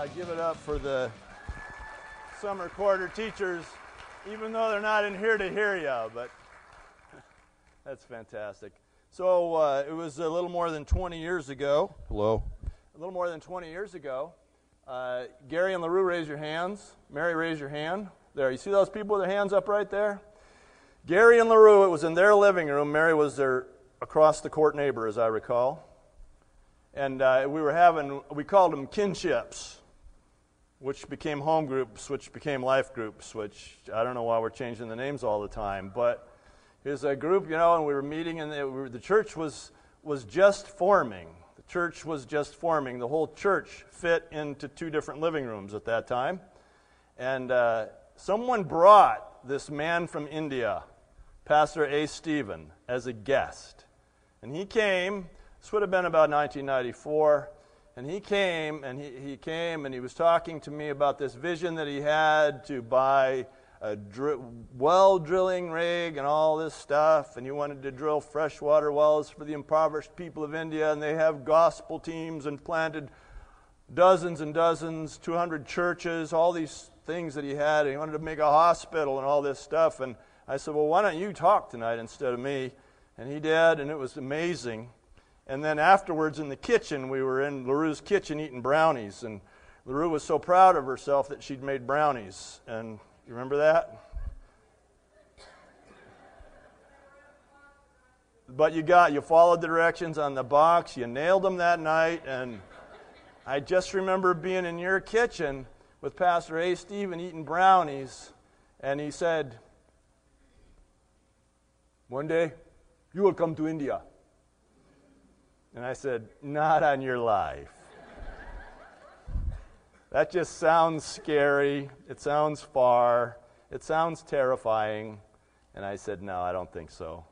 uh, give it up for the summer quarter teachers, even though they're not in here to hear you, but that's fantastic. So uh, it was a little more than 20 years ago. Hello. A little more than 20 years ago. Uh, Gary and LaRue, raise your hands. Mary, raise your hand. There, you see those people with their hands up right there? Gary and LaRue, it was in their living room. Mary was their across the court neighbor, as I recall. And uh, we were having, we called them kinships, which became home groups, which became life groups, which I don't know why we're changing the names all the time. But it was a group, you know, and we were meeting, and were, the church was, was just forming. The church was just forming. The whole church fit into two different living rooms at that time. And uh, someone brought this man from India, Pastor A. Stephen, as a guest. And he came this would have been about 1994. And he came and he, he came and he was talking to me about this vision that he had to buy a dr- well drilling rig and all this stuff. And he wanted to drill freshwater wells for the impoverished people of India. And they have gospel teams and planted dozens and dozens, 200 churches, all these things that he had. And he wanted to make a hospital and all this stuff. And I said, Well, why don't you talk tonight instead of me? And he did, and it was amazing. And then afterwards in the kitchen, we were in LaRue's kitchen eating brownies. And LaRue was so proud of herself that she'd made brownies. And you remember that? But you got, you followed the directions on the box, you nailed them that night. And I just remember being in your kitchen with Pastor A. Stephen eating brownies. And he said, One day, you will come to India. And I said, Not on your life. that just sounds scary. It sounds far. It sounds terrifying. And I said, No, I don't think so.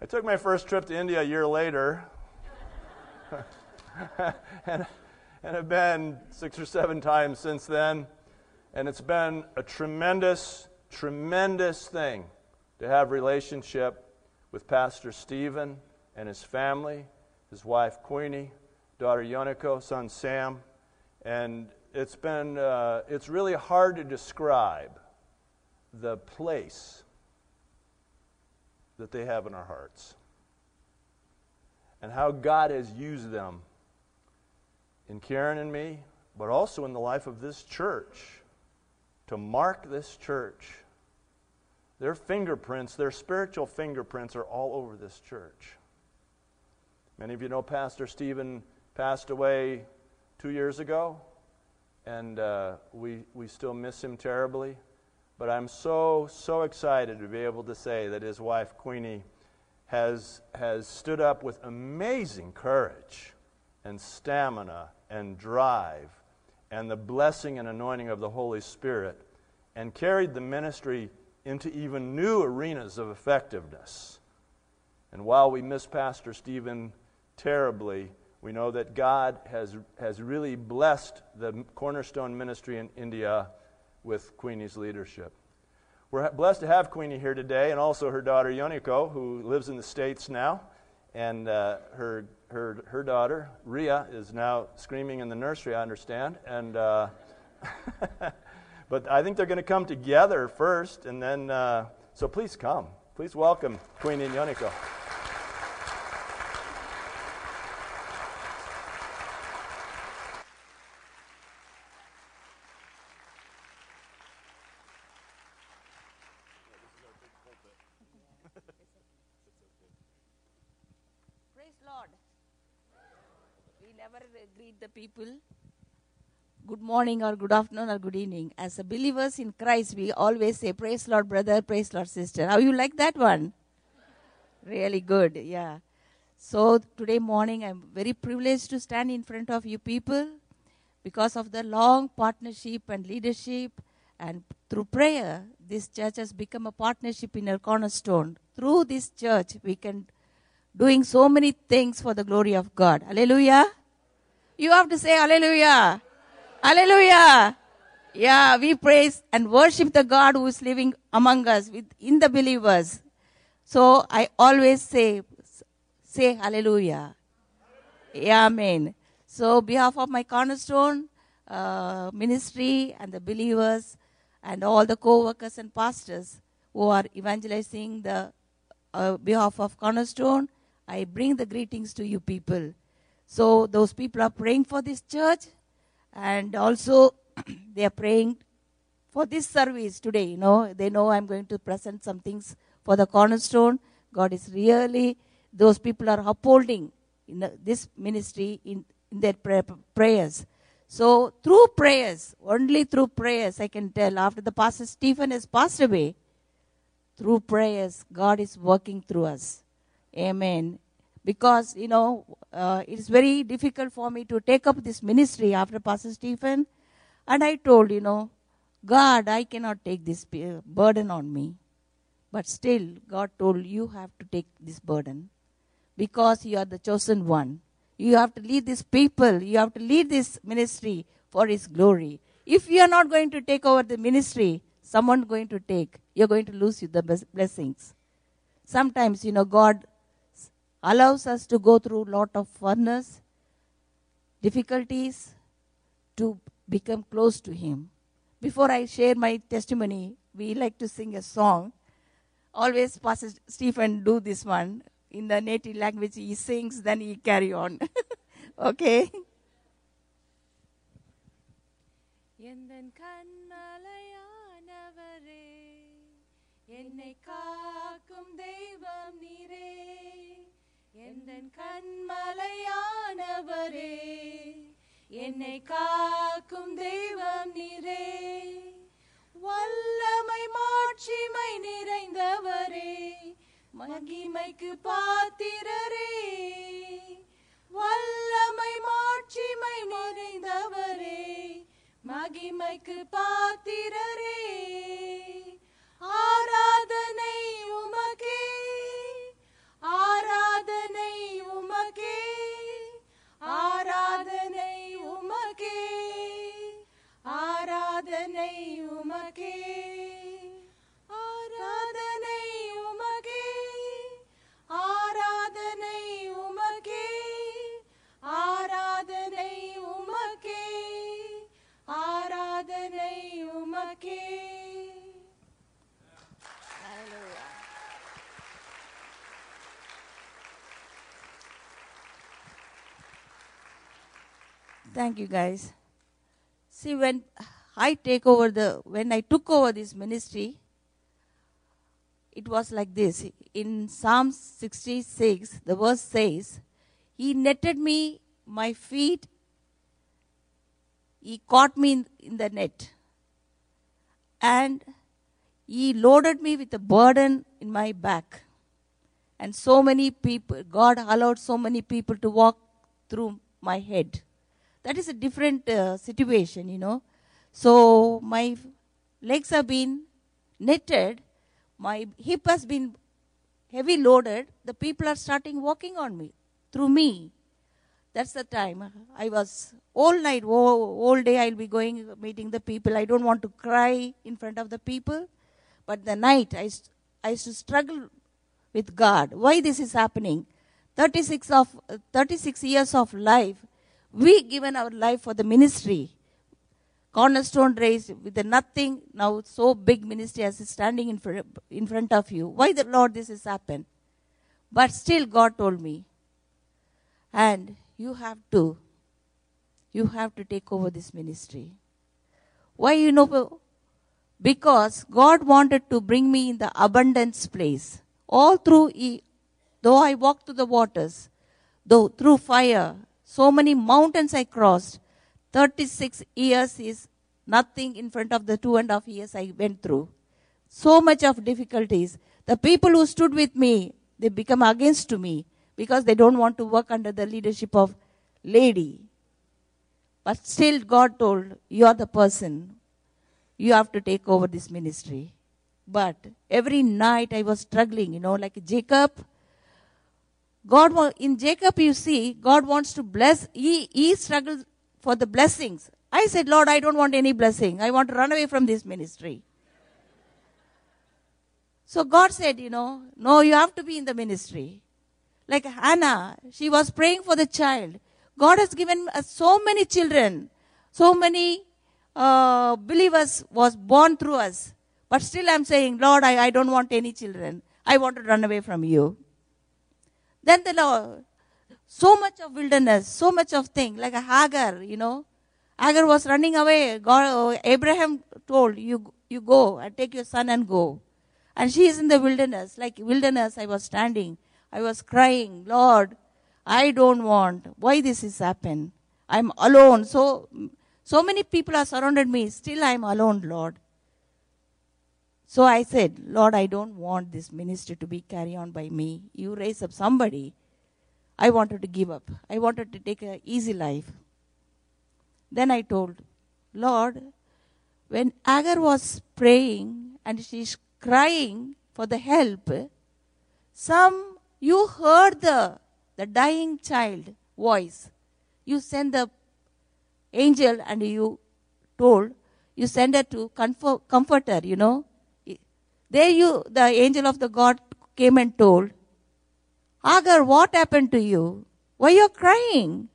I took my first trip to India a year later. and, and have been six or seven times since then. And it's been a tremendous, tremendous thing to have relationship with Pastor Stephen and his family his wife Queenie, daughter Yoneko, son Sam, and it's been uh, it's really hard to describe the place that they have in our hearts and how God has used them in Karen and me, but also in the life of this church to mark this church. Their fingerprints, their spiritual fingerprints, are all over this church. Many of you know Pastor Stephen passed away two years ago, and uh, we, we still miss him terribly. But I'm so, so excited to be able to say that his wife, Queenie, has, has stood up with amazing courage and stamina and drive and the blessing and anointing of the Holy Spirit and carried the ministry into even new arenas of effectiveness. And while we miss Pastor Stephen terribly, we know that God has, has really blessed the Cornerstone ministry in India with Queenie's leadership. We're blessed to have Queenie here today and also her daughter Yoneko, who lives in the States now. And uh, her, her, her daughter, Ria, is now screaming in the nursery, I understand. And, uh, but I think they're going to come together first, and then, uh, so please come. Please welcome Queenie and Yoneko. Greet the people. Good morning or good afternoon or good evening. As a believers in Christ, we always say, Praise Lord, brother, praise Lord, sister. How you like that one? Really good, yeah. So today morning, I'm very privileged to stand in front of you people because of the long partnership and leadership. And through prayer, this church has become a partnership in our cornerstone. Through this church, we can doing so many things for the glory of God. Hallelujah. You have to say hallelujah. Hallelujah. Yeah, we praise and worship the God who is living among us with, in the believers. So I always say, say hallelujah. Yeah, amen. So behalf of my cornerstone, uh, ministry and the believers and all the co-workers and pastors who are evangelizing the uh, behalf of Cornerstone. I bring the greetings to you people. So those people are praying for this church and also they are praying for this service today. You know, they know I'm going to present some things for the cornerstone. God is really, those people are upholding in the, this ministry in, in their prayer, prayers. So through prayers, only through prayers, I can tell, after the pastor Stephen has passed away, through prayers, God is working through us. Amen. Because, you know, uh, it's very difficult for me to take up this ministry after Pastor Stephen. And I told, you know, God, I cannot take this burden on me. But still, God told you have to take this burden because you are the chosen one. You have to lead these people. You have to lead this ministry for His glory. If you are not going to take over the ministry, someone going to take. You're going to lose the blessings. Sometimes, you know, God allows us to go through a lot of furnace, difficulties to become close to Him. Before I share my testimony, we like to sing a song. Always Pastor Stephen do this one in the native language. He sings, then he carry on. okay. என்னை காக்கும் தெய்வம் நீரே எந்தன் கண்மலையானவரே என்னை காக்கும் தெய்வம் நிறே வல்லமை மாட்சிமை நிறைந்தவரே மகிமைக்கு பாத்திரரே. வல்லமை மாட்சிமை நிறைந்தவரே மகிமைக்கு பாத்திரரே. ஆரா Thank you, guys. See, when I take over the, when I took over this ministry, it was like this. In Psalm 66, the verse says, He netted me, my feet, He caught me in, in the net, and He loaded me with a burden in my back. And so many people, God allowed so many people to walk through my head. That is a different uh, situation, you know. So my legs have been knitted, my hip has been heavy loaded. The people are starting walking on me, through me. That's the time. I was all night, all, day I'll be going, meeting the people. I don't want to cry in front of the people. But the night, I, I used to struggle with God. Why this is happening? 36 of, 36 years of life we given our life for the ministry. Cornerstone raised with nothing, now so big ministry as is standing in, front, in front of you. Why the Lord this has happened? But still God told me, and you have to, you have to take over this ministry. Why you know? Because God wanted to bring me in the abundance place. All through, though I walked through the waters, though through fire, so many mountains I crossed. 36 years is nothing in front of the two and a half years I went through. So much of difficulties. The people who stood with me, they become against to me because they don't want to work under the leadership of lady. But still God told, you are the person. You have to take over this ministry. But every night I was struggling, you know, like Jacob, God, in Jacob, you see, God wants to bless. He, he struggled for the blessings. I said, Lord, I don't want any blessing. I want to run away from this ministry. So God said, you know, no, you have to be in the ministry. Like Hannah, she was praying for the child. God has given us so many children, So many uh, believers was born through us. But still I'm saying, Lord, I, I don't want any children. I want to run away from you. Then the Lord, so much of wilderness, so much of thing, like a Hagar, you know. Hagar was running away. God, uh, Abraham told, you, you go and take your son and go. And she is in the wilderness. Like wilderness, I was standing. I was crying, Lord, I don't want. Why this has happened? I'm alone. So, so many people are surrounded me. Still I'm alone, Lord. So I said, Lord, I don't want this ministry to be carried on by me. You raise up somebody. I wanted to give up. I wanted to take an easy life. Then I told, Lord, when Agar was praying and she's crying for the help, some you heard the the dying child voice. You send the angel and you told you send her to comfort, comfort her, you know. There you, the angel of the God came and told, Agar, what happened to you? Why you're crying?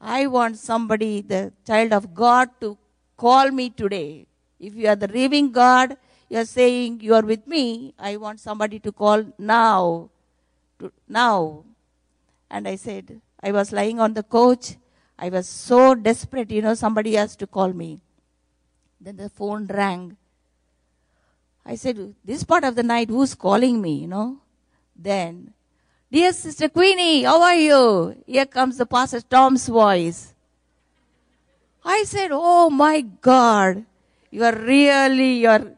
I want somebody, the child of God, to call me today. If you are the living God, you are saying you are with me. I want somebody to call now. To, now. And I said, I was lying on the couch. I was so desperate, you know, somebody has to call me. Then the phone rang. I said, This part of the night, who's calling me, you know? Then, Dear Sister Queenie, how are you? Here comes the Pastor Tom's voice. I said, Oh my God, you are really, your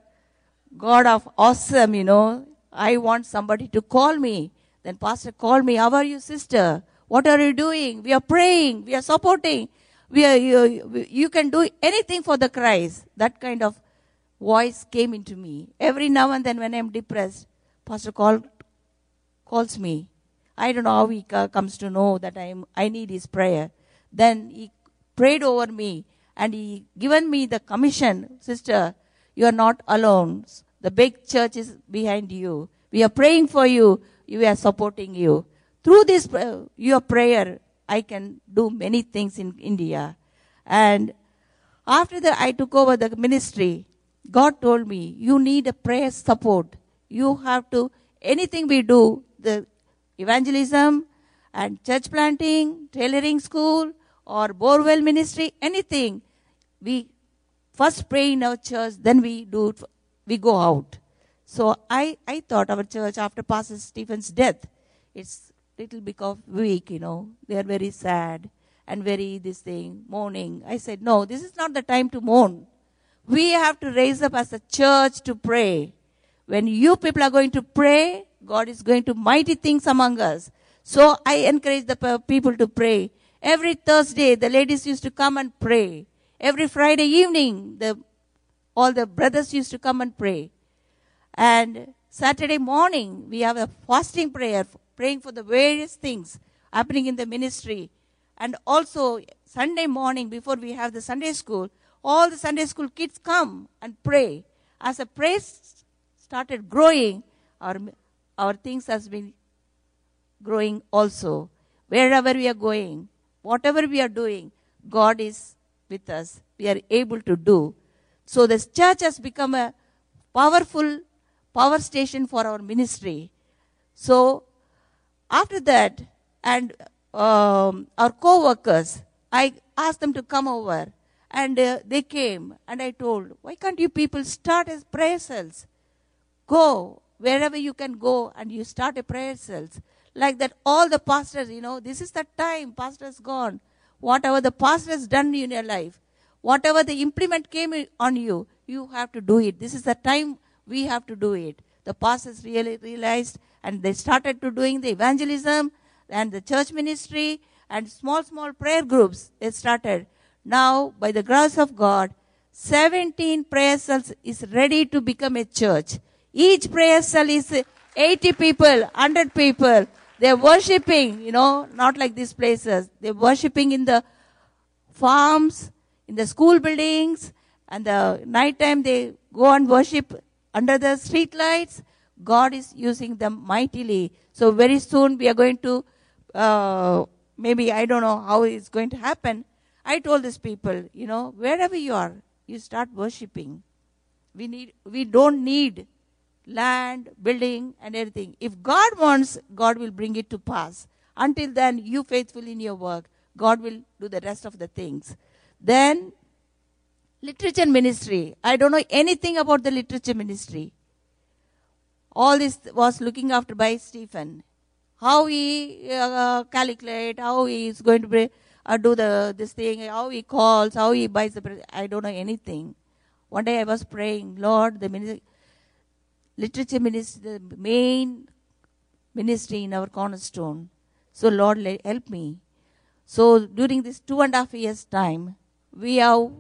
God of awesome, you know. I want somebody to call me. Then Pastor called me, How are you, sister? What are you doing? We are praying, we are supporting. We are, you, you can do anything for the Christ. That kind of voice came into me. Every now and then when I'm depressed, Pastor call, calls me. I don't know how he comes to know that I'm, I need his prayer. Then he prayed over me and he given me the commission, sister, you are not alone. The big church is behind you. We are praying for you. We are supporting you. Through this, your prayer, I can do many things in India. And after that, I took over the ministry. God told me, you need a prayer support. You have to, anything we do, the evangelism and church planting, tailoring school, or borewell ministry, anything, we first pray in our church, then we do it, we go out. So I, I thought our church after Pastor Stephen's death, it's little bit of weak, you know. They are very sad and very this thing, mourning. I said, no, this is not the time to mourn. We have to raise up as a church to pray. When you people are going to pray, God is going to mighty things among us. So I encourage the people to pray. Every Thursday, the ladies used to come and pray. Every Friday evening, the, all the brothers used to come and pray. And Saturday morning, we have a fasting prayer, praying for the various things happening in the ministry. And also, Sunday morning, before we have the Sunday school, all the Sunday school kids come and pray. As the praise started growing, our, our things has been growing also. Wherever we are going, whatever we are doing, God is with us. We are able to do. So this church has become a powerful power station for our ministry. So after that, and um, our co-workers, I asked them to come over and uh, they came and I told, why can't you people start as prayer cells? Go wherever you can go and you start a prayer cells. Like that all the pastors, you know, this is the time, pastor's gone. Whatever the pastor has done in your life, whatever the implement came on you, you have to do it. This is the time we have to do it. The pastors really realized and they started to doing the evangelism and the church ministry and small, small prayer groups. They started now, by the grace of God, 17 prayer cells is ready to become a church. Each prayer cell is 80 people, 100 people. They're worshipping, you know, not like these places. They're worshipping in the farms, in the school buildings, and the night time they go and worship under the street lights. God is using them mightily. So very soon we are going to, uh, maybe I don't know how it's going to happen, I told these people, you know, wherever you are, you start worshiping. We need, we don't need land, building, and everything. If God wants, God will bring it to pass. Until then, you faithful in your work. God will do the rest of the things. Then, literature ministry. I don't know anything about the literature ministry. All this was looking after by Stephen. How he uh, calculate, how he is going to be, uh, do the this thing, how he calls, how he buys the. I don't know anything. One day I was praying, Lord, the ministry, literature ministry, the main ministry in our cornerstone. So Lord, help me. So during this two and a half years time, we have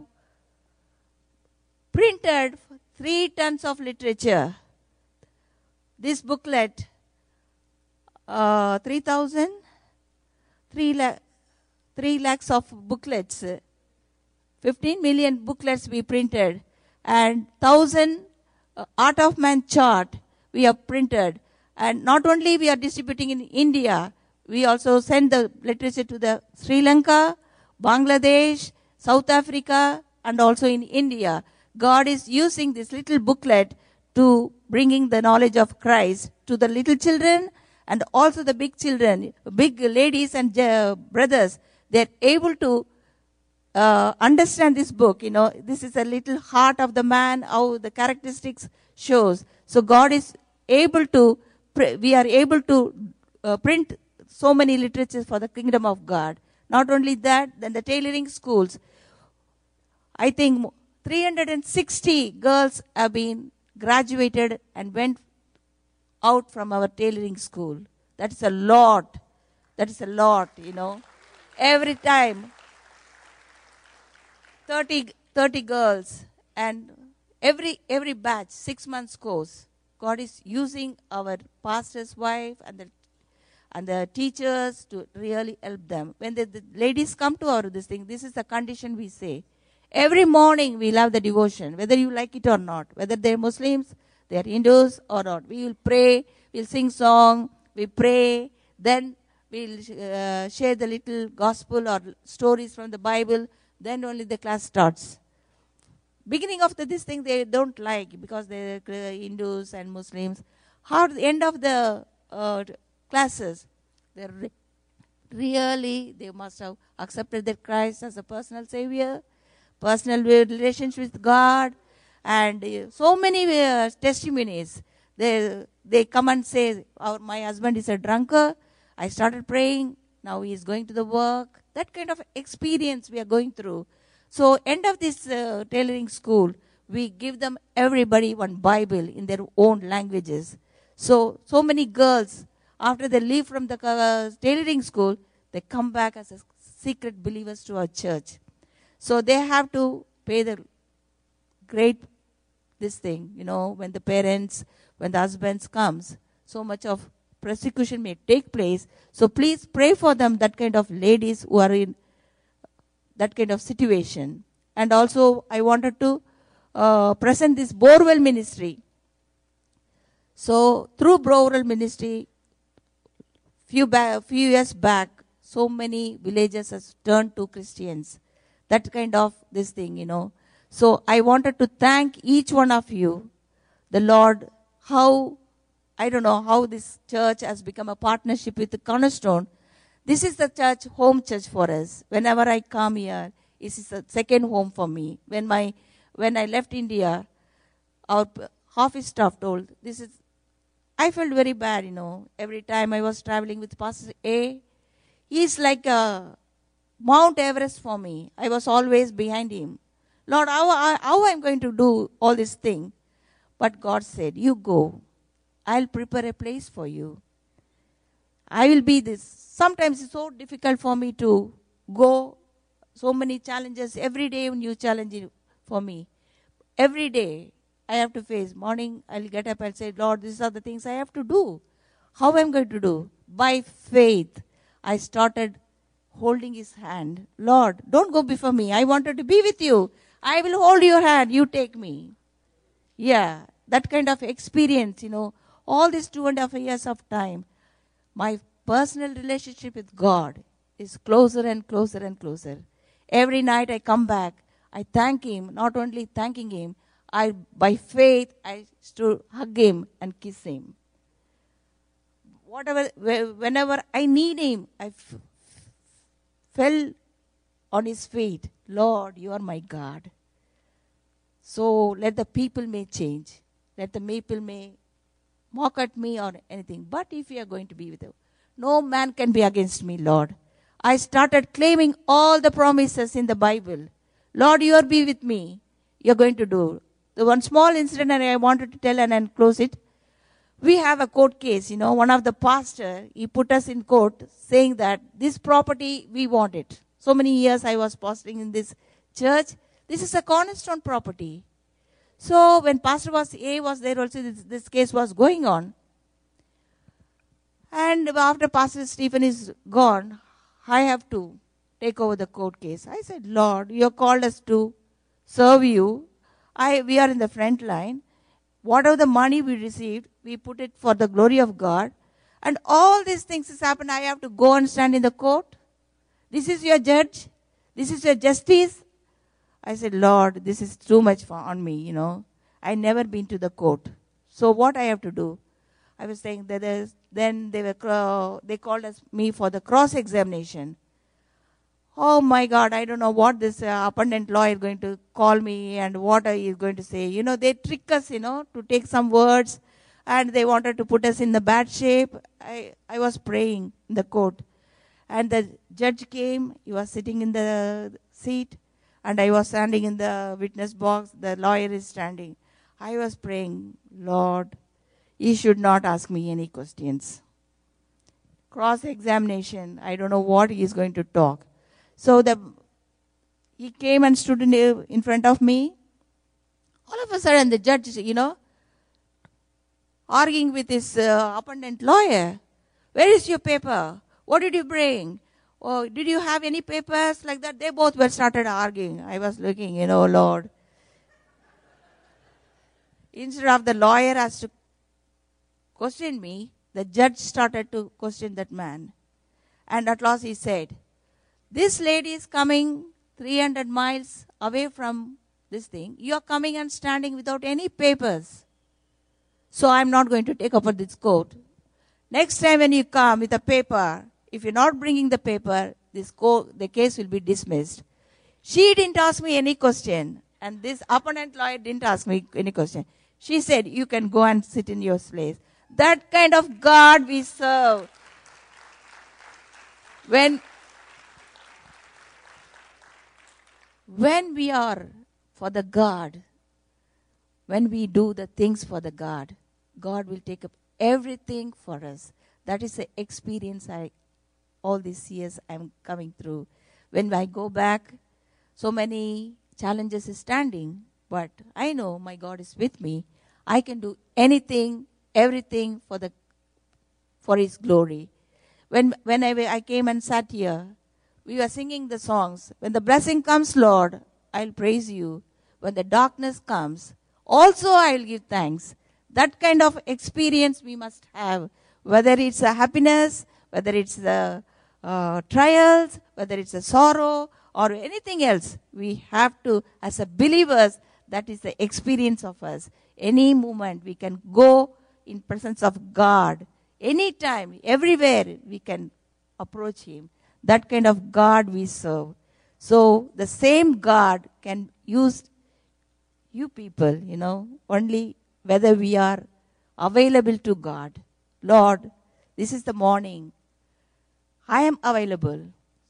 printed three tons of literature. This booklet, uh, 3,000, 3, lakh, 3 lakhs of booklets, 15 million booklets we printed, and 1,000 uh, Art of Man chart we have printed. And not only we are distributing in India, we also send the literature to the Sri Lanka, Bangladesh, South Africa, and also in India. God is using this little booklet to bringing the knowledge of Christ to the little children and also the big children, big ladies and uh, brothers. They're able to uh, understand this book. You know, this is a little heart of the man, how the characteristics shows. So God is able to, we are able to uh, print so many literatures for the kingdom of God. Not only that, then the tailoring schools. I think 360 girls have been graduated and went out from our tailoring school. That's a lot. That is a lot, you know. Every time 30, 30 girls and every every batch, six months course. God is using our pastor's wife and the and the teachers to really help them. When the, the ladies come to our this thing, this is the condition we say. Every morning we love the devotion, whether you like it or not, whether they're Muslims, they're Hindus or not. We will pray, we'll sing song, we pray, then we'll uh, share the little gospel or stories from the Bible, then only the class starts. Beginning of the, this thing they don't like because they're Hindus and Muslims. How the end of the uh, classes, they re- really they must have accepted that Christ as a personal savior personal relationship with God, and uh, so many uh, testimonies. They, they come and say, Our, My husband is a drunkard. I started praying. Now he is going to the work. That kind of experience we are going through. So, end of this uh, tailoring school, we give them everybody one Bible in their own languages. So, so many girls, after they leave from the uh, tailoring school, they come back as secret believers to our church. So they have to pay the great this thing, you know, when the parents, when the husbands comes, so much of persecution may take place. So please pray for them, that kind of ladies who are in that kind of situation. And also, I wanted to uh, present this Borewell ministry. So through Borewell ministry, few ba- few years back, so many villages has turned to Christians that kind of this thing, you know. So I wanted to thank each one of you, the Lord, how, I don't know, how this church has become a partnership with the Cornerstone. This is the church, home church for us. Whenever I come here, this is the second home for me. When my, when I left India, our office staff told, this is, I felt very bad, you know. Every time I was traveling with Pastor A, he's like a Mount Everest for me. I was always behind him. Lord, how, how I'm going to do all this thing? But God said, You go. I'll prepare a place for you. I will be this. Sometimes it's so difficult for me to go. So many challenges. Every day, new challenge for me. Every day, I have to face. Morning, I'll get up and say, Lord, these are the things I have to do. How am I going to do? By faith, I started holding his hand. Lord, don't go before me. I wanted to be with you. I will hold your hand. You take me. Yeah, that kind of experience, you know, all these two and a half years of time, my personal relationship with God is closer and closer and closer. Every night I come back, I thank him, not only thanking him, I, by faith, I to hug him and kiss him. Whatever, whenever I need him, I f- fell on his feet. Lord, you are my God. So let the people may change. Let the people may mock at me or anything. But if you are going to be with you, no man can be against me, Lord. I started claiming all the promises in the Bible. Lord, you are be with me. You're going to do. The one small incident and I wanted to tell and then close it. We have a court case, you know, one of the pastor, he put us in court saying that this property, we want it. So many years I was pastoring in this church. This is a cornerstone property. So when Pastor was A was there also, this, this case was going on. And after Pastor Stephen is gone, I have to take over the court case. I said, Lord, you have called us to serve you. I, we are in the front line. Whatever the money we received, we put it for the glory of God. And all these things has happened. I have to go and stand in the court. This is your judge. This is your justice. I said, Lord, this is too much for, on me, you know. I never been to the court. So what I have to do? I was saying that then they were they called us me for the cross examination. Oh my God, I don't know what this uh, lawyer is going to call me and what he is going to say. You know, they trick us, you know, to take some words and they wanted to put us in the bad shape. I, I was praying in the court and the judge came. He was sitting in the seat and I was standing in the witness box. The lawyer is standing. I was praying, Lord, he should not ask me any questions. Cross examination, I don't know what he is going to talk. So the he came and stood in, in front of me. All of a sudden, the judge, you know, arguing with his uh, opponent lawyer. Where is your paper? What did you bring? Oh, did you have any papers like that? They both were started arguing. I was looking, you know, Lord. Instead of the lawyer has to question me, the judge started to question that man. And at last he said, this lady is coming 300 miles away from this thing. You are coming and standing without any papers. So I'm not going to take up this court. Next time when you come with a paper, if you're not bringing the paper, this co- the case will be dismissed. She didn't ask me any question, and this opponent lawyer didn't ask me any question. She said, You can go and sit in your place. That kind of God we serve. When when we are for the God, when we do the things for the God, God will take up everything for us. That is the experience I, all these years I'm coming through. When I go back, so many challenges is standing, but I know my God is with me. I can do anything, everything for the for His glory. When when I, I came and sat here, we were singing the songs. When the blessing comes, Lord, I'll praise you. When the darkness comes, also I'll give thanks. That kind of experience we must have, whether it's a happiness, whether it's the uh, trials, whether it's a sorrow, or anything else. We have to, as a believers, that is the experience of us. Any moment we can go in presence of God. Anytime, everywhere we can approach Him. That kind of God we serve. So the same God can use you people, you know, only whether we are available to God. Lord, this is the morning. I am available.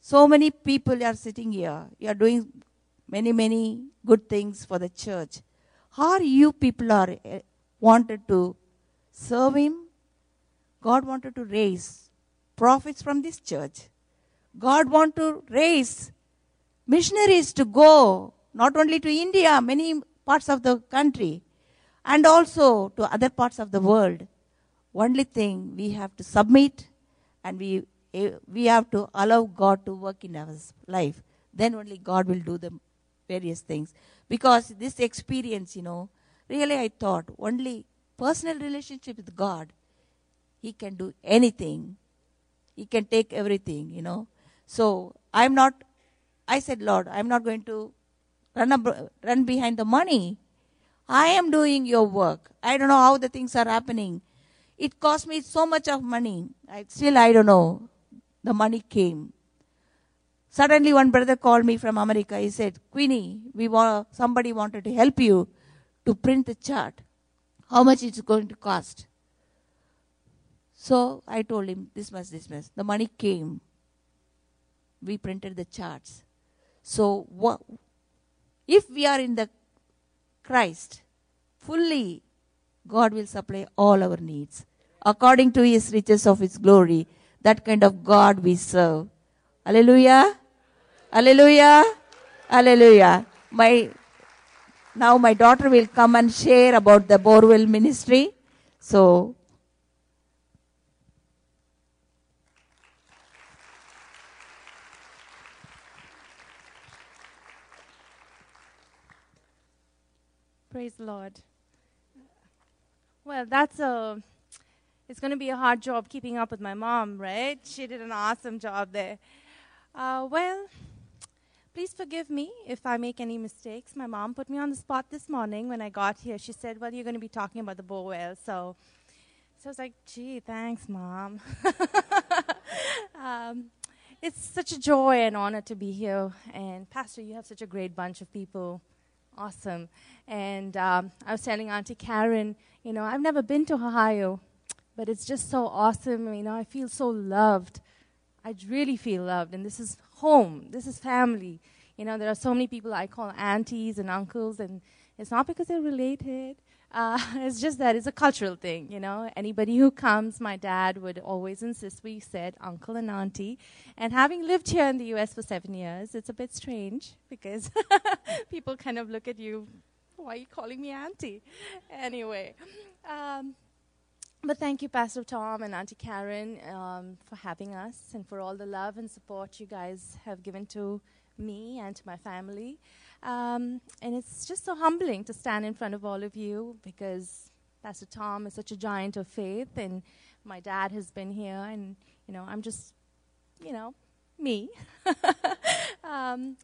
So many people are sitting here. You are doing many, many good things for the church. How you people are eh, wanted to serve Him? God wanted to raise prophets from this church. God want to raise missionaries to go not only to India, many parts of the country, and also to other parts of the world. Only thing we have to submit and we Eh, we have to allow God to work in our life. Then only God will do the various things. Because this experience, you know, really I thought only personal relationship with God, He can do anything. He can take everything, you know. So I'm not, I said, Lord, I'm not going to run, ab- run behind the money. I am doing your work. I don't know how the things are happening. It cost me so much of money. I, still, I don't know. The money came. Suddenly, one brother called me from America. He said, Queenie, we want, somebody wanted to help you to print the chart. How much it's going to cost? So I told him, this much, this much. The money came. We printed the charts. So what, if we are in the Christ fully, God will supply all our needs according to his riches of his glory. That kind of God we serve. Hallelujah. Hallelujah. Hallelujah. My now my daughter will come and share about the Borewell ministry. So Praise Lord. Well, that's a. It's going to be a hard job keeping up with my mom, right? She did an awesome job there. Uh, well, please forgive me if I make any mistakes. My mom put me on the spot this morning when I got here. She said, "Well, you're going to be talking about the Borewell," so. So I was like, "Gee, thanks, mom." um, it's such a joy and honor to be here. And Pastor, you have such a great bunch of people awesome. And um, I was telling Auntie Karen, you know, I've never been to Ohio, but it's just so awesome. You know, I feel so loved. I really feel loved, and this is home. This is family. You know, there are so many people I call aunties and uncles, and it's not because they're related. Uh, it's just that it's a cultural thing, you know. Anybody who comes, my dad would always insist we said uncle and auntie. And having lived here in the U.S. for seven years, it's a bit strange because people kind of look at you, why are you calling me auntie? Anyway. Um, but thank you, Pastor Tom and Auntie Karen, um, for having us and for all the love and support you guys have given to me and to my family. Um, and it's just so humbling to stand in front of all of you because Pastor Tom is such a giant of faith, and my dad has been here, and you know, I'm just, you know, me. um,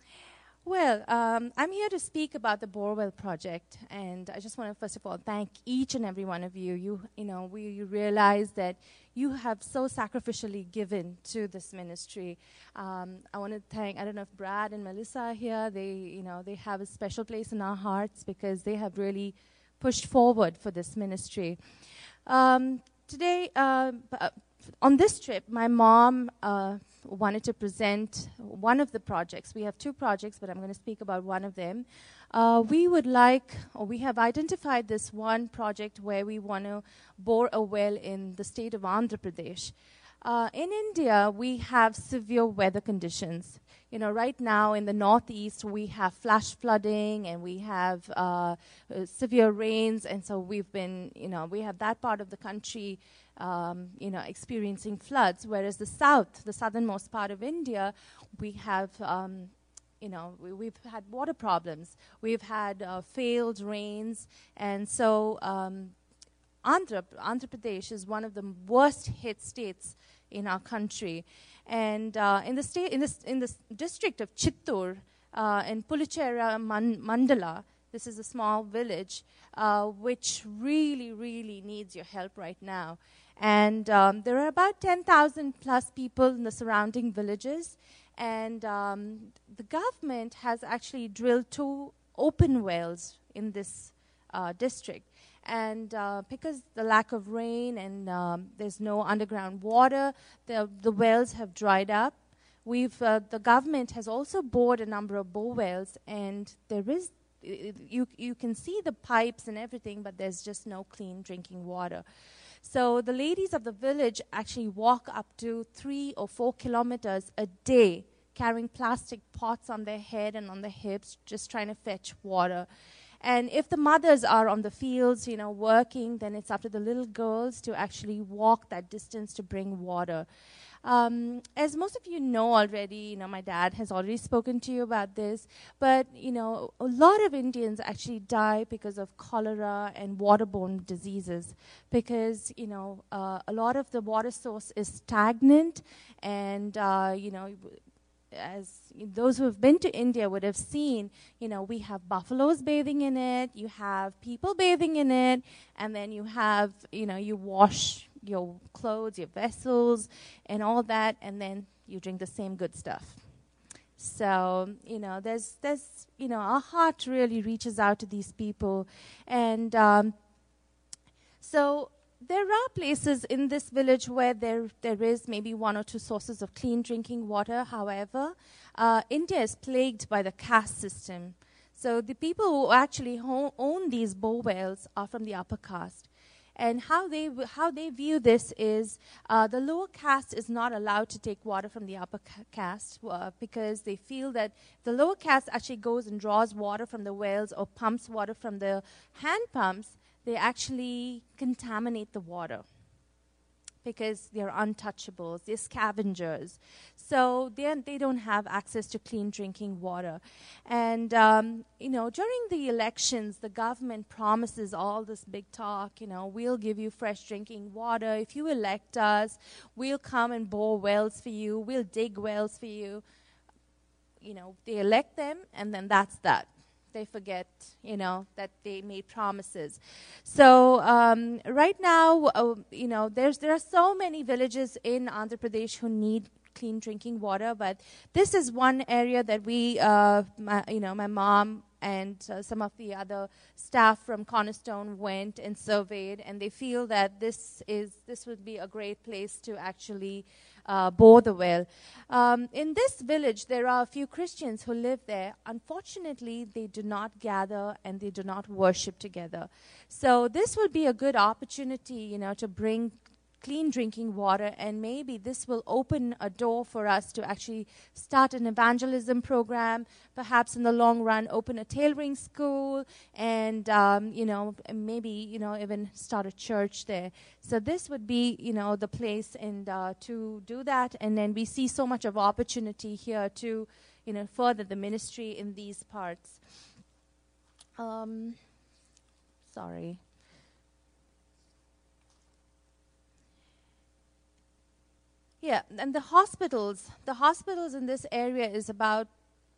well, um, I'm here to speak about the Borewell project, and I just want to first of all thank each and every one of you. You, you know, we you realize that you have so sacrificially given to this ministry. Um, I want to thank. I don't know if Brad and Melissa are here. They, you know, they have a special place in our hearts because they have really pushed forward for this ministry. Um, today, uh, on this trip, my mom. Uh, wanted to present one of the projects. We have two projects, but I'm going to speak about one of them. Uh, we would like, or we have identified this one project where we want to bore a well in the state of Andhra Pradesh. Uh, in India, we have severe weather conditions. You know, right now in the northeast, we have flash flooding and we have uh, uh severe rains, and so we've been, you know, we have that part of the country um, you know, experiencing floods, whereas the south, the southernmost part of India, we have, um, you know, we, have had water problems. We've had uh, failed rains, and so um, Andhra, Andhra Pradesh is one of the worst hit states in our country. And uh, in the state, in in the district of Chittoor, uh, in Pulichera Man- Mandala, this is a small village uh, which really, really needs your help right now. And um, there are about 10,000 plus people in the surrounding villages. And um, the government has actually drilled two open wells in this uh, district. And uh, because the lack of rain and um, there's no underground water, the, the wells have dried up. We've, uh, the government has also bored a number of bore wells, and there is, you, you can see the pipes and everything, but there's just no clean drinking water. So the ladies of the village actually walk up to three or four kilometers a day carrying plastic pots on their head and on their hips, just trying to fetch water. And if the mothers are on the fields, you know, working, then it's up to the little girls to actually walk that distance to bring water. Um, as most of you know already, you know, my dad has already spoken to you about this, but, you know, a lot of Indians actually die because of cholera and waterborne diseases because, you know, uh, a lot of the water source is stagnant and, uh, you know, as those who have been to India would have seen, you know, we have buffaloes bathing in it, you have people bathing in it, and then you have, you know, you wash your clothes, your vessels, and all that, and then you drink the same good stuff. So, you know, there's, there's, you know, our heart really reaches out to these people. And um, so there are places in this village where there, there is maybe one or two sources of clean drinking water. However, uh, India is plagued by the caste system. So the people who actually ho- own these borewells are from the upper caste. And how they, how they view this is uh, the lower caste is not allowed to take water from the upper caste uh, because they feel that the lower caste actually goes and draws water from the wells or pumps water from the hand pumps, they actually contaminate the water because they're untouchables, they're scavengers. So they don't have access to clean drinking water. And, um, you know, during the elections, the government promises all this big talk, you know, we'll give you fresh drinking water. If you elect us, we'll come and bore wells for you, we'll dig wells for you. You know, they elect them, and then that's that they forget, you know, that they made promises. So um, right now, uh, you know, there's there are so many villages in Andhra Pradesh who need clean drinking water, but this is one area that we, uh, my, you know, my mom and uh, some of the other staff from Cornerstone went and surveyed, and they feel that this is this would be a great place to actually uh, bore the well. Um, in this village, there are a few Christians who live there. Unfortunately, they do not gather and they do not worship together. So this will be a good opportunity, you know, to bring clean drinking water, and maybe this will open a door for us to actually start an evangelism program, perhaps in the long run, open a tailoring school, and um, you know, maybe you know, even start a church there. So this would be you know the place and uh, to do that, and then we see so much of opportunity here to you know further the ministry in these parts. Um, sorry. Yeah, and the hospitals, the hospitals in this area is about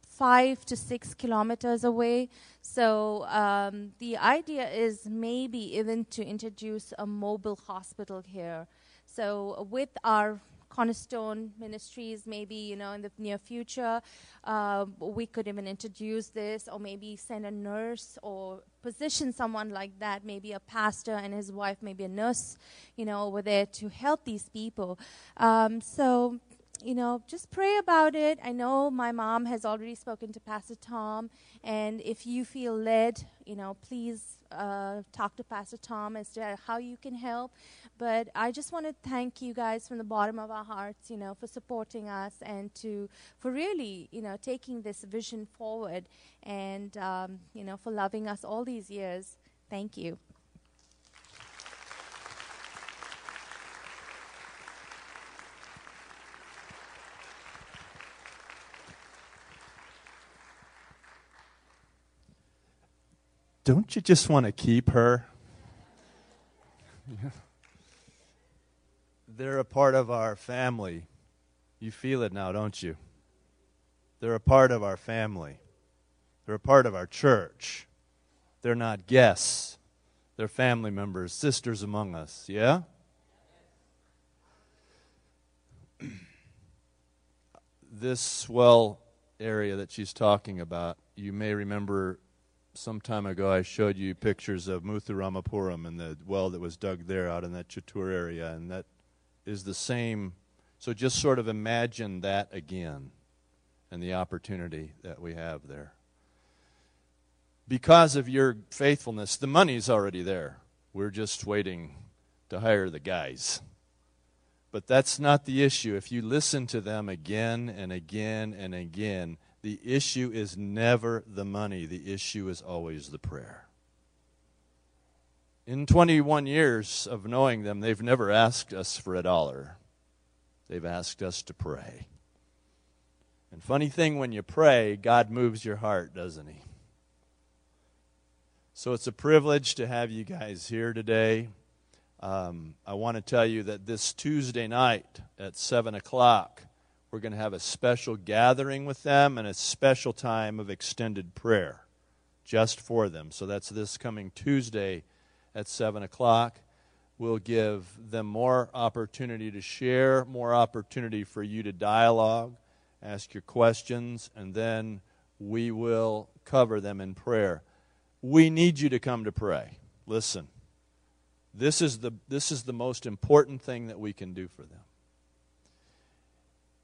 five to six kilometers away. So um, the idea is maybe even to introduce a mobile hospital here. So with our Cornerstone Ministries, maybe you know in the near future, uh, we could even introduce this, or maybe send a nurse or position someone like that, maybe a pastor and his wife, maybe a nurse, you know, over there to help these people. Um, so you know, just pray about it. I know my mom has already spoken to Pastor Tom, and if you feel led, you know, please uh, talk to Pastor Tom as to how you can help. But I just want to thank you guys from the bottom of our hearts, you know, for supporting us and to for really, you know, taking this vision forward and um, you know, for loving us all these years. Thank you. Don't you just want to keep her? They're a part of our family. You feel it now, don't you? They're a part of our family. They're a part of our church. They're not guests. They're family members, sisters among us. Yeah? this swell area that she's talking about, you may remember some time ago I showed you pictures of Muthuramapuram and the well that was dug there out in that Chittoor area, and that is the same. So just sort of imagine that again and the opportunity that we have there. Because of your faithfulness, the money's already there. We're just waiting to hire the guys. But that's not the issue. If you listen to them again and again and again, the issue is never the money, the issue is always the prayer. In 21 years of knowing them, they've never asked us for a dollar. They've asked us to pray. And funny thing, when you pray, God moves your heart, doesn't He? So it's a privilege to have you guys here today. Um, I want to tell you that this Tuesday night at 7 o'clock, we're going to have a special gathering with them and a special time of extended prayer just for them. So that's this coming Tuesday at 7 o'clock. We'll give them more opportunity to share, more opportunity for you to dialogue, ask your questions, and then we will cover them in prayer. We need you to come to pray. Listen, this is the, this is the most important thing that we can do for them.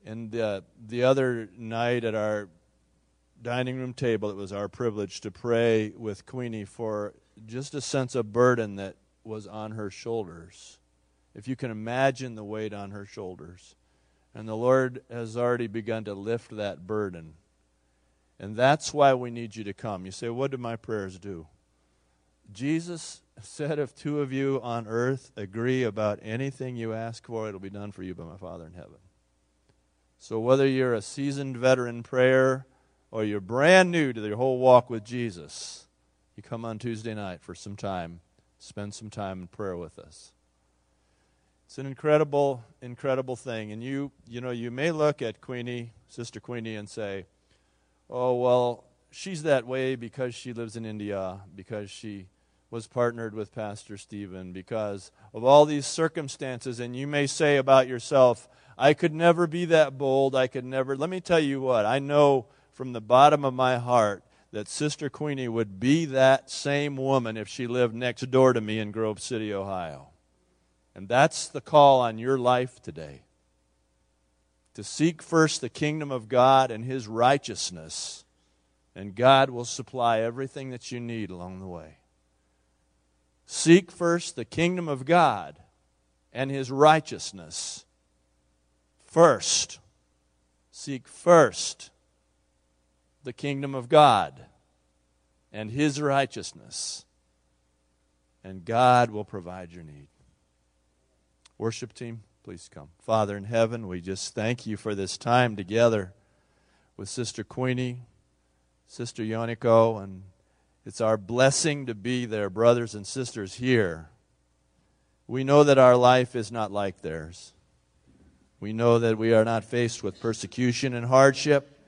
And uh, the other night at our dining room table, it was our privilege to pray with Queenie for just a sense of burden that was on her shoulders. If you can imagine the weight on her shoulders. And the Lord has already begun to lift that burden. And that's why we need you to come. You say, What do my prayers do? Jesus said, If two of you on earth agree about anything you ask for, it'll be done for you by my Father in heaven. So whether you're a seasoned veteran prayer or you're brand new to the whole walk with Jesus, you come on Tuesday night for some time, spend some time in prayer with us. It's an incredible, incredible thing. And you, you know, you may look at Queenie, Sister Queenie, and say, oh, well, she's that way because she lives in India, because she was partnered with Pastor Stephen, because of all these circumstances. And you may say about yourself, I could never be that bold. I could never. Let me tell you what, I know from the bottom of my heart that Sister Queenie would be that same woman if she lived next door to me in Grove City, Ohio. And that's the call on your life today to seek first the kingdom of God and his righteousness, and God will supply everything that you need along the way. Seek first the kingdom of God and his righteousness. First, seek first the kingdom of God and his righteousness, and God will provide your need. Worship team. Please come. Father in heaven, we just thank you for this time together with Sister Queenie, Sister Yoneko, and it's our blessing to be their brothers and sisters here. We know that our life is not like theirs. We know that we are not faced with persecution and hardship.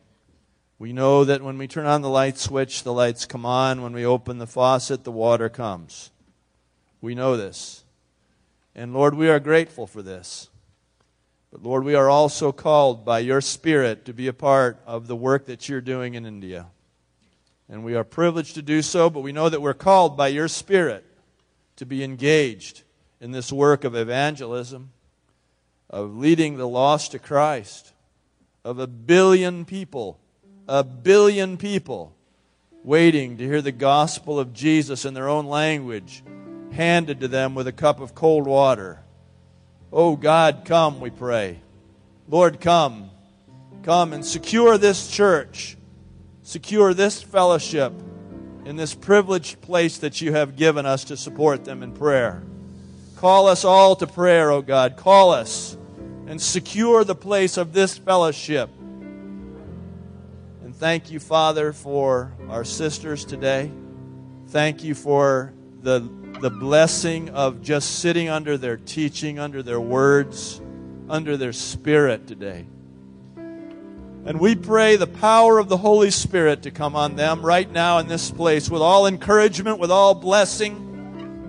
We know that when we turn on the light switch, the lights come on. When we open the faucet, the water comes. We know this. And Lord, we are grateful for this. But Lord, we are also called by your Spirit to be a part of the work that you're doing in India. And we are privileged to do so, but we know that we're called by your Spirit to be engaged in this work of evangelism, of leading the lost to Christ, of a billion people, a billion people waiting to hear the gospel of Jesus in their own language handed to them with a cup of cold water. Oh God, come, we pray. Lord, come. Come and secure this church, secure this fellowship in this privileged place that you have given us to support them in prayer. Call us all to prayer, O God. Call us and secure the place of this fellowship. And thank you, Father, for our sisters today. Thank you for the the blessing of just sitting under their teaching, under their words, under their spirit today. And we pray the power of the Holy Spirit to come on them right now in this place with all encouragement, with all blessing.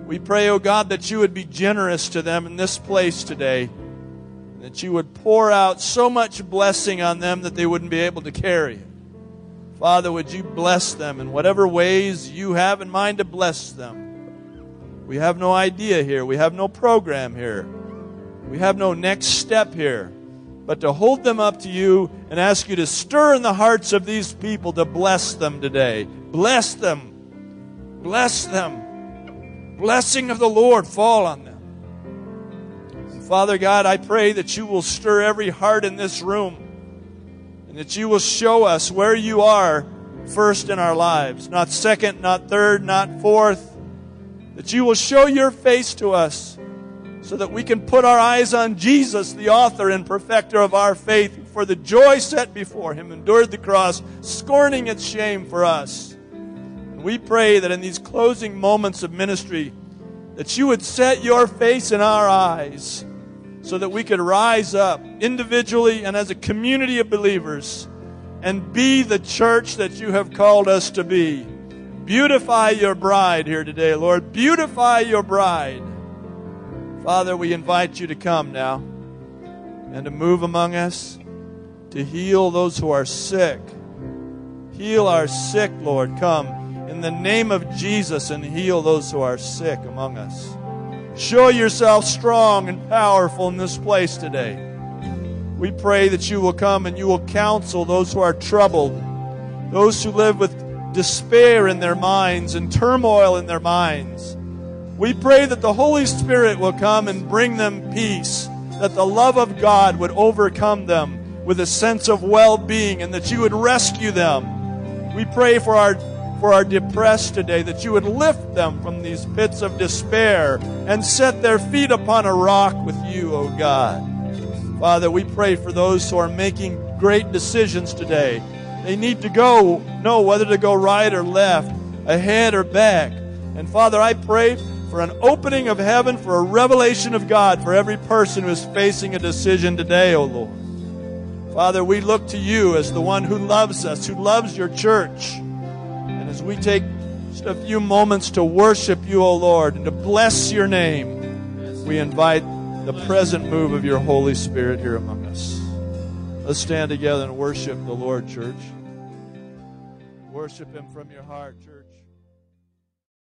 We pray, oh God, that you would be generous to them in this place today. That you would pour out so much blessing on them that they wouldn't be able to carry it. Father, would you bless them in whatever ways you have in mind to bless them? We have no idea here. We have no program here. We have no next step here. But to hold them up to you and ask you to stir in the hearts of these people to bless them today. Bless them. Bless them. Blessing of the Lord fall on them. And Father God, I pray that you will stir every heart in this room and that you will show us where you are first in our lives. Not second, not third, not fourth, that you will show your face to us so that we can put our eyes on Jesus, the author and perfecter of our faith, for the joy set before him, endured the cross, scorning its shame for us. And we pray that in these closing moments of ministry, that you would set your face in our eyes so that we could rise up individually and as a community of believers and be the church that you have called us to be. Beautify your bride here today, Lord. Beautify your bride. Father, we invite you to come now and to move among us, to heal those who are sick. Heal our sick, Lord. Come in the name of Jesus and heal those who are sick among us. Show yourself strong and powerful in this place today. We pray that you will come and you will counsel those who are troubled, those who live with despair in their minds and turmoil in their minds. We pray that the Holy Spirit will come and bring them peace, that the love of God would overcome them with a sense of well being, and that you would rescue them. We pray for our for our depressed today, that you would lift them from these pits of despair and set their feet upon a rock with you, O God. Father, we pray for those who are making great decisions today. They need to go, know whether to go right or left, ahead or back. And Father, I pray for an opening of heaven, for a revelation of God for every person who is facing a decision today, O Lord. Father, we look to you as the one who loves us, who loves your church. And as we take just a few moments to worship you, O Lord, and to bless your name, we invite the present move of your Holy Spirit here among us. Let's stand together and worship the Lord, church. Worship Him from your heart, church.